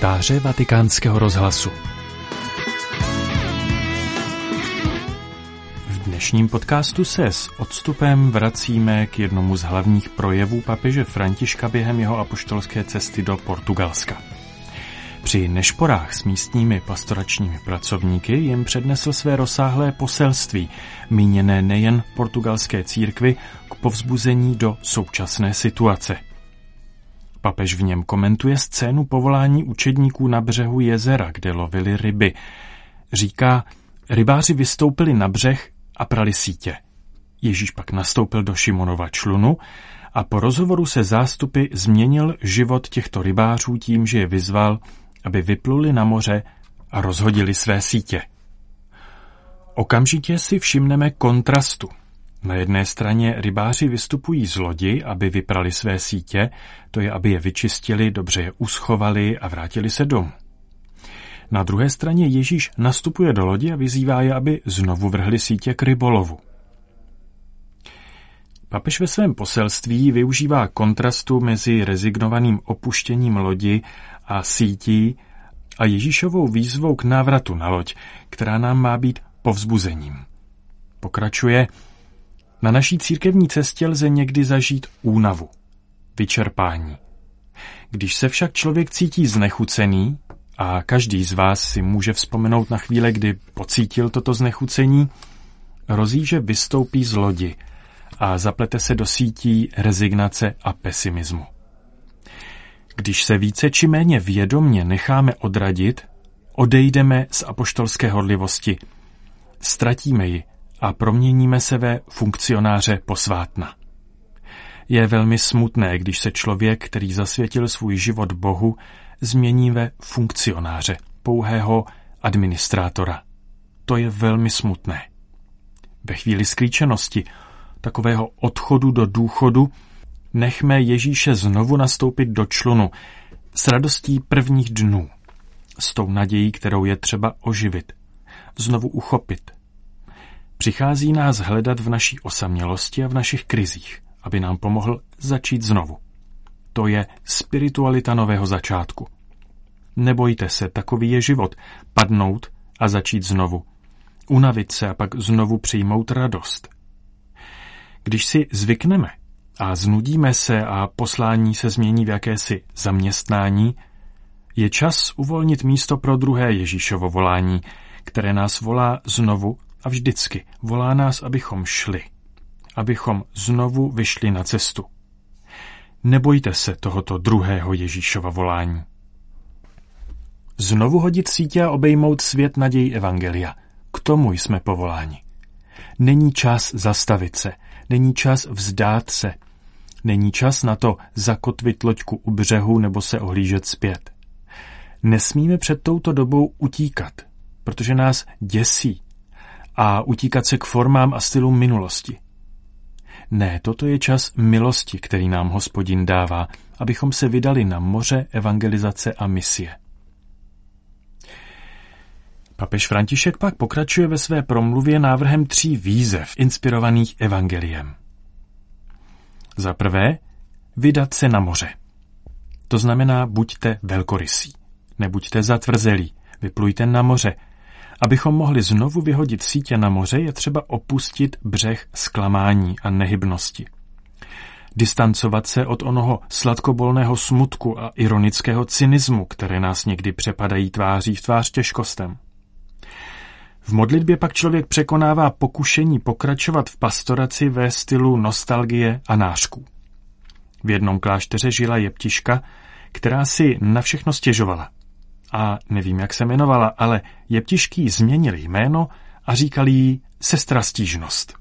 komentáře vatikánského rozhlasu. V dnešním podcastu se s odstupem vracíme k jednomu z hlavních projevů papeže Františka během jeho apoštolské cesty do Portugalska. Při nešporách s místními pastoračními pracovníky jim přednesl své rozsáhlé poselství, míněné nejen portugalské církvi, k povzbuzení do současné situace – Papež v něm komentuje scénu povolání učedníků na břehu jezera, kde lovili ryby. Říká, rybáři vystoupili na břeh a prali sítě. Ježíš pak nastoupil do Šimonova člunu a po rozhovoru se zástupy změnil život těchto rybářů tím, že je vyzval, aby vypluli na moře a rozhodili své sítě. Okamžitě si všimneme kontrastu na jedné straně rybáři vystupují z lodi, aby vyprali své sítě, to je, aby je vyčistili, dobře je uschovali a vrátili se domů. Na druhé straně Ježíš nastupuje do lodi a vyzývá je, aby znovu vrhli sítě k rybolovu. Papež ve svém poselství využívá kontrastu mezi rezignovaným opuštěním lodi a sítí a Ježíšovou výzvou k návratu na loď, která nám má být povzbuzením. Pokračuje, na naší církevní cestě lze někdy zažít únavu, vyčerpání. Když se však člověk cítí znechucený, a každý z vás si může vzpomenout na chvíle, kdy pocítil toto znechucení, hrozí, že vystoupí z lodi a zaplete se do sítí rezignace a pesimismu. Když se více či méně vědomně necháme odradit, odejdeme z apoštolské hodlivosti, ztratíme ji a proměníme se ve funkcionáře posvátna. Je velmi smutné, když se člověk, který zasvětil svůj život Bohu, změní ve funkcionáře, pouhého administrátora. To je velmi smutné. Ve chvíli sklíčenosti, takového odchodu do důchodu, nechme Ježíše znovu nastoupit do člunu s radostí prvních dnů, s tou nadějí, kterou je třeba oživit, znovu uchopit, Přichází nás hledat v naší osamělosti a v našich krizích, aby nám pomohl začít znovu. To je spiritualita nového začátku. Nebojte se, takový je život, padnout a začít znovu. Unavit se a pak znovu přijmout radost. Když si zvykneme a znudíme se a poslání se změní v jakési zaměstnání, je čas uvolnit místo pro druhé Ježíšovo volání, které nás volá znovu a vždycky volá nás, abychom šli, abychom znovu vyšli na cestu. Nebojte se tohoto druhého Ježíšova volání. Znovu hodit sítě a obejmout svět naději Evangelia. K tomu jsme povoláni. Není čas zastavit se, není čas vzdát se, není čas na to zakotvit loďku u břehu nebo se ohlížet zpět. Nesmíme před touto dobou utíkat, protože nás děsí, a utíkat se k formám a stylům minulosti. Ne, toto je čas milosti, který nám hospodin dává, abychom se vydali na moře evangelizace a misie. Papež František pak pokračuje ve své promluvě návrhem tří výzev inspirovaných evangeliem. Za prvé, vydat se na moře. To znamená, buďte velkorysí, nebuďte zatvrzelí, vyplujte na moře, Abychom mohli znovu vyhodit sítě na moře, je třeba opustit břeh zklamání a nehybnosti. Distancovat se od onoho sladkobolného smutku a ironického cynismu, které nás někdy přepadají tváří v tvář těžkostem. V modlitbě pak člověk překonává pokušení pokračovat v pastoraci ve stylu nostalgie a nářků. V jednom klášteře žila jeptiška, která si na všechno stěžovala – a nevím, jak se jmenovala, ale jeptišký změnil jméno a říkali jí sestra stížnost.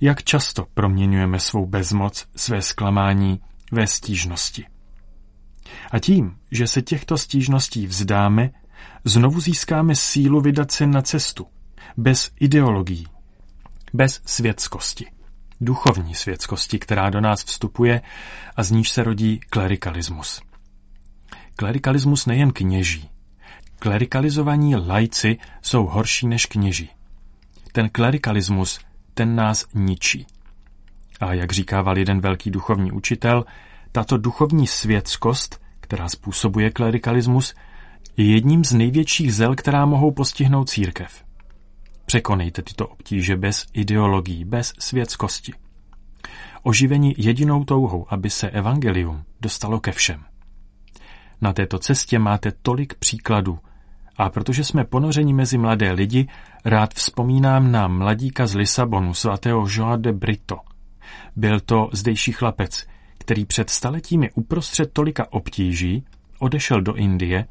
Jak často proměňujeme svou bezmoc, své zklamání ve stížnosti. A tím, že se těchto stížností vzdáme, znovu získáme sílu vydat se na cestu, bez ideologií, bez světskosti, duchovní světskosti, která do nás vstupuje a z níž se rodí klerikalismus. Klerikalismus nejen kněží. Klerikalizovaní lajci jsou horší než kněží. Ten klerikalismus, ten nás ničí. A jak říkával jeden velký duchovní učitel, tato duchovní světskost, která způsobuje klerikalismus, je jedním z největších zel, která mohou postihnout církev. Překonejte tyto obtíže bez ideologií, bez světskosti. Oživení jedinou touhou, aby se evangelium dostalo ke všem. Na této cestě máte tolik příkladů a protože jsme ponořeni mezi mladé lidi, rád vzpomínám na mladíka z Lisabonu, svatého Jean de Brito. Byl to zdejší chlapec, který před staletími uprostřed tolika obtíží odešel do Indie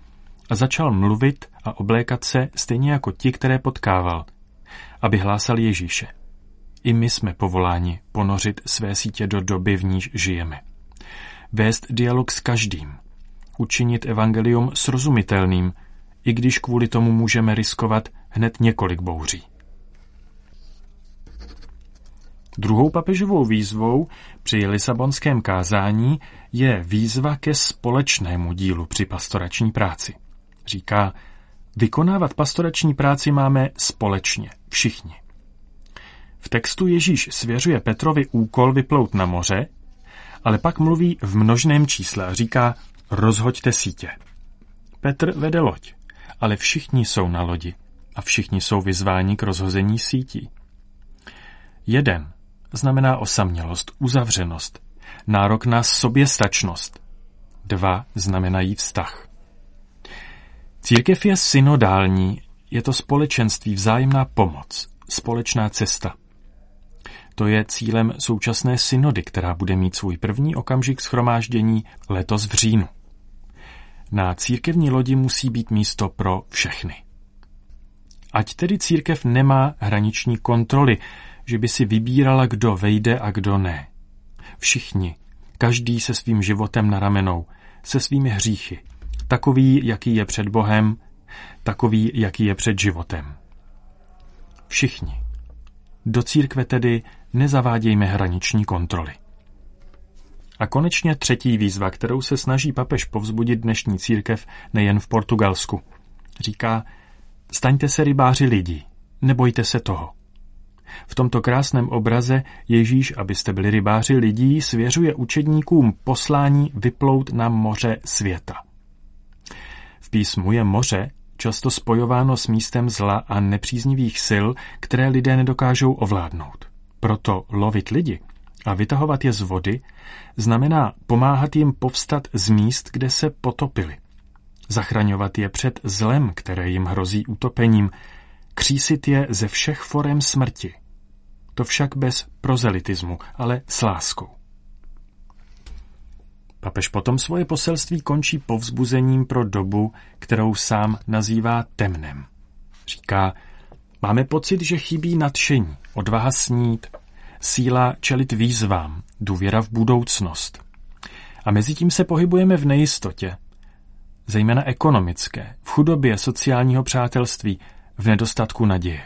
a začal mluvit a oblékat se stejně jako ti, které potkával, aby hlásal Ježíše. I my jsme povoláni ponořit své sítě do doby, v níž žijeme. Vést dialog s každým. Učinit evangelium srozumitelným, i když kvůli tomu můžeme riskovat hned několik bouří. Druhou papežovou výzvou při Lisabonském kázání je výzva ke společnému dílu při pastorační práci. Říká, vykonávat pastorační práci máme společně, všichni. V textu Ježíš svěřuje Petrovi úkol vyplout na moře, ale pak mluví v množném čísle a říká, rozhoďte sítě. Petr vede loď, ale všichni jsou na lodi a všichni jsou vyzváni k rozhození sítí. Jeden znamená osamělost, uzavřenost, nárok na soběstačnost. Dva znamenají vztah. Církev je synodální, je to společenství, vzájemná pomoc, společná cesta. To je cílem současné synody, která bude mít svůj první okamžik schromáždění letos v říjnu. Na církevní lodi musí být místo pro všechny. Ať tedy církev nemá hraniční kontroly, že by si vybírala, kdo vejde a kdo ne. Všichni, každý se svým životem na ramenou, se svými hříchy, takový, jaký je před Bohem, takový, jaký je před životem. Všichni. Do církve tedy nezavádějme hraniční kontroly. A konečně třetí výzva, kterou se snaží papež povzbudit dnešní církev nejen v Portugalsku. Říká, staňte se rybáři lidí, nebojte se toho. V tomto krásném obraze Ježíš, abyste byli rybáři lidí, svěřuje učedníkům poslání vyplout na moře světa. V písmu je moře často spojováno s místem zla a nepříznivých sil, které lidé nedokážou ovládnout. Proto lovit lidi a vytahovat je z vody znamená pomáhat jim povstat z míst, kde se potopili. Zachraňovat je před zlem, které jim hrozí utopením, křísit je ze všech forem smrti. To však bez prozelitismu, ale s láskou. Papež potom svoje poselství končí povzbuzením pro dobu, kterou sám nazývá temnem. Říká, máme pocit, že chybí nadšení, odvaha snít, síla čelit výzvám, důvěra v budoucnost. A mezi tím se pohybujeme v nejistotě, zejména ekonomické, v chudobě sociálního přátelství, v nedostatku naděje.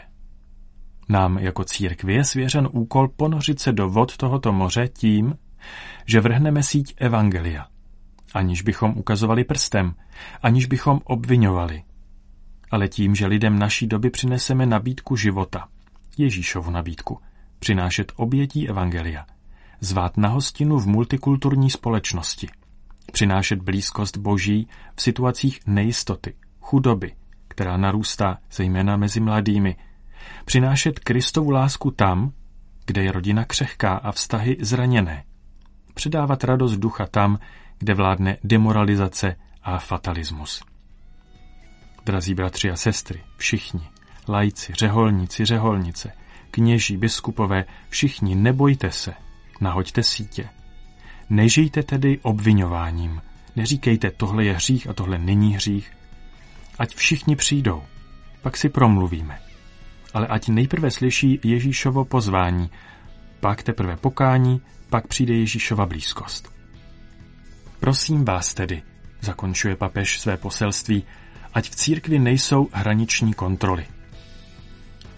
Nám jako církvi je svěřen úkol ponořit se do vod tohoto moře tím, že vrhneme síť evangelia, aniž bychom ukazovali prstem, aniž bychom obvinovali, ale tím, že lidem naší doby přineseme nabídku života, Ježíšovu nabídku, přinášet obětí evangelia, zvát na hostinu v multikulturní společnosti, přinášet blízkost Boží v situacích nejistoty, chudoby, která narůstá zejména mezi mladými, přinášet Kristovu lásku tam, kde je rodina křehká a vztahy zraněné, předávat radost ducha tam, kde vládne demoralizace a fatalismus. Drazí bratři a sestry, všichni, lajci, řeholníci, řeholnice, kněží, biskupové, všichni nebojte se, nahoďte sítě. Nežijte tedy obvinováním, neříkejte tohle je hřích a tohle není hřích. Ať všichni přijdou, pak si promluvíme. Ale ať nejprve slyší Ježíšovo pozvání, pak teprve pokání, pak přijde Ježíšova blízkost. Prosím vás tedy, zakončuje papež své poselství, ať v církvi nejsou hraniční kontroly.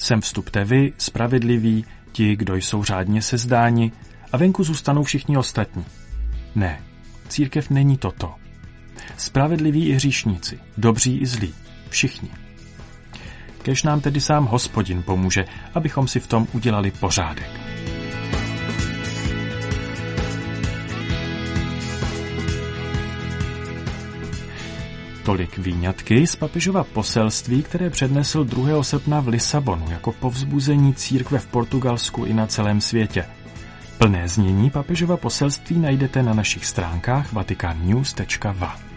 Sem vstupte vy, spravedliví, ti, kdo jsou řádně sezdáni, a venku zůstanou všichni ostatní. Ne, církev není toto. Spravedliví i hříšníci, dobří i zlí, všichni. Kež nám tedy sám hospodin pomůže, abychom si v tom udělali pořádek. Tolik výňatky z papežova poselství, které přednesl 2. srpna v Lisabonu jako povzbuzení církve v Portugalsku i na celém světě. Plné znění papežova poselství najdete na našich stránkách vaticannews.va.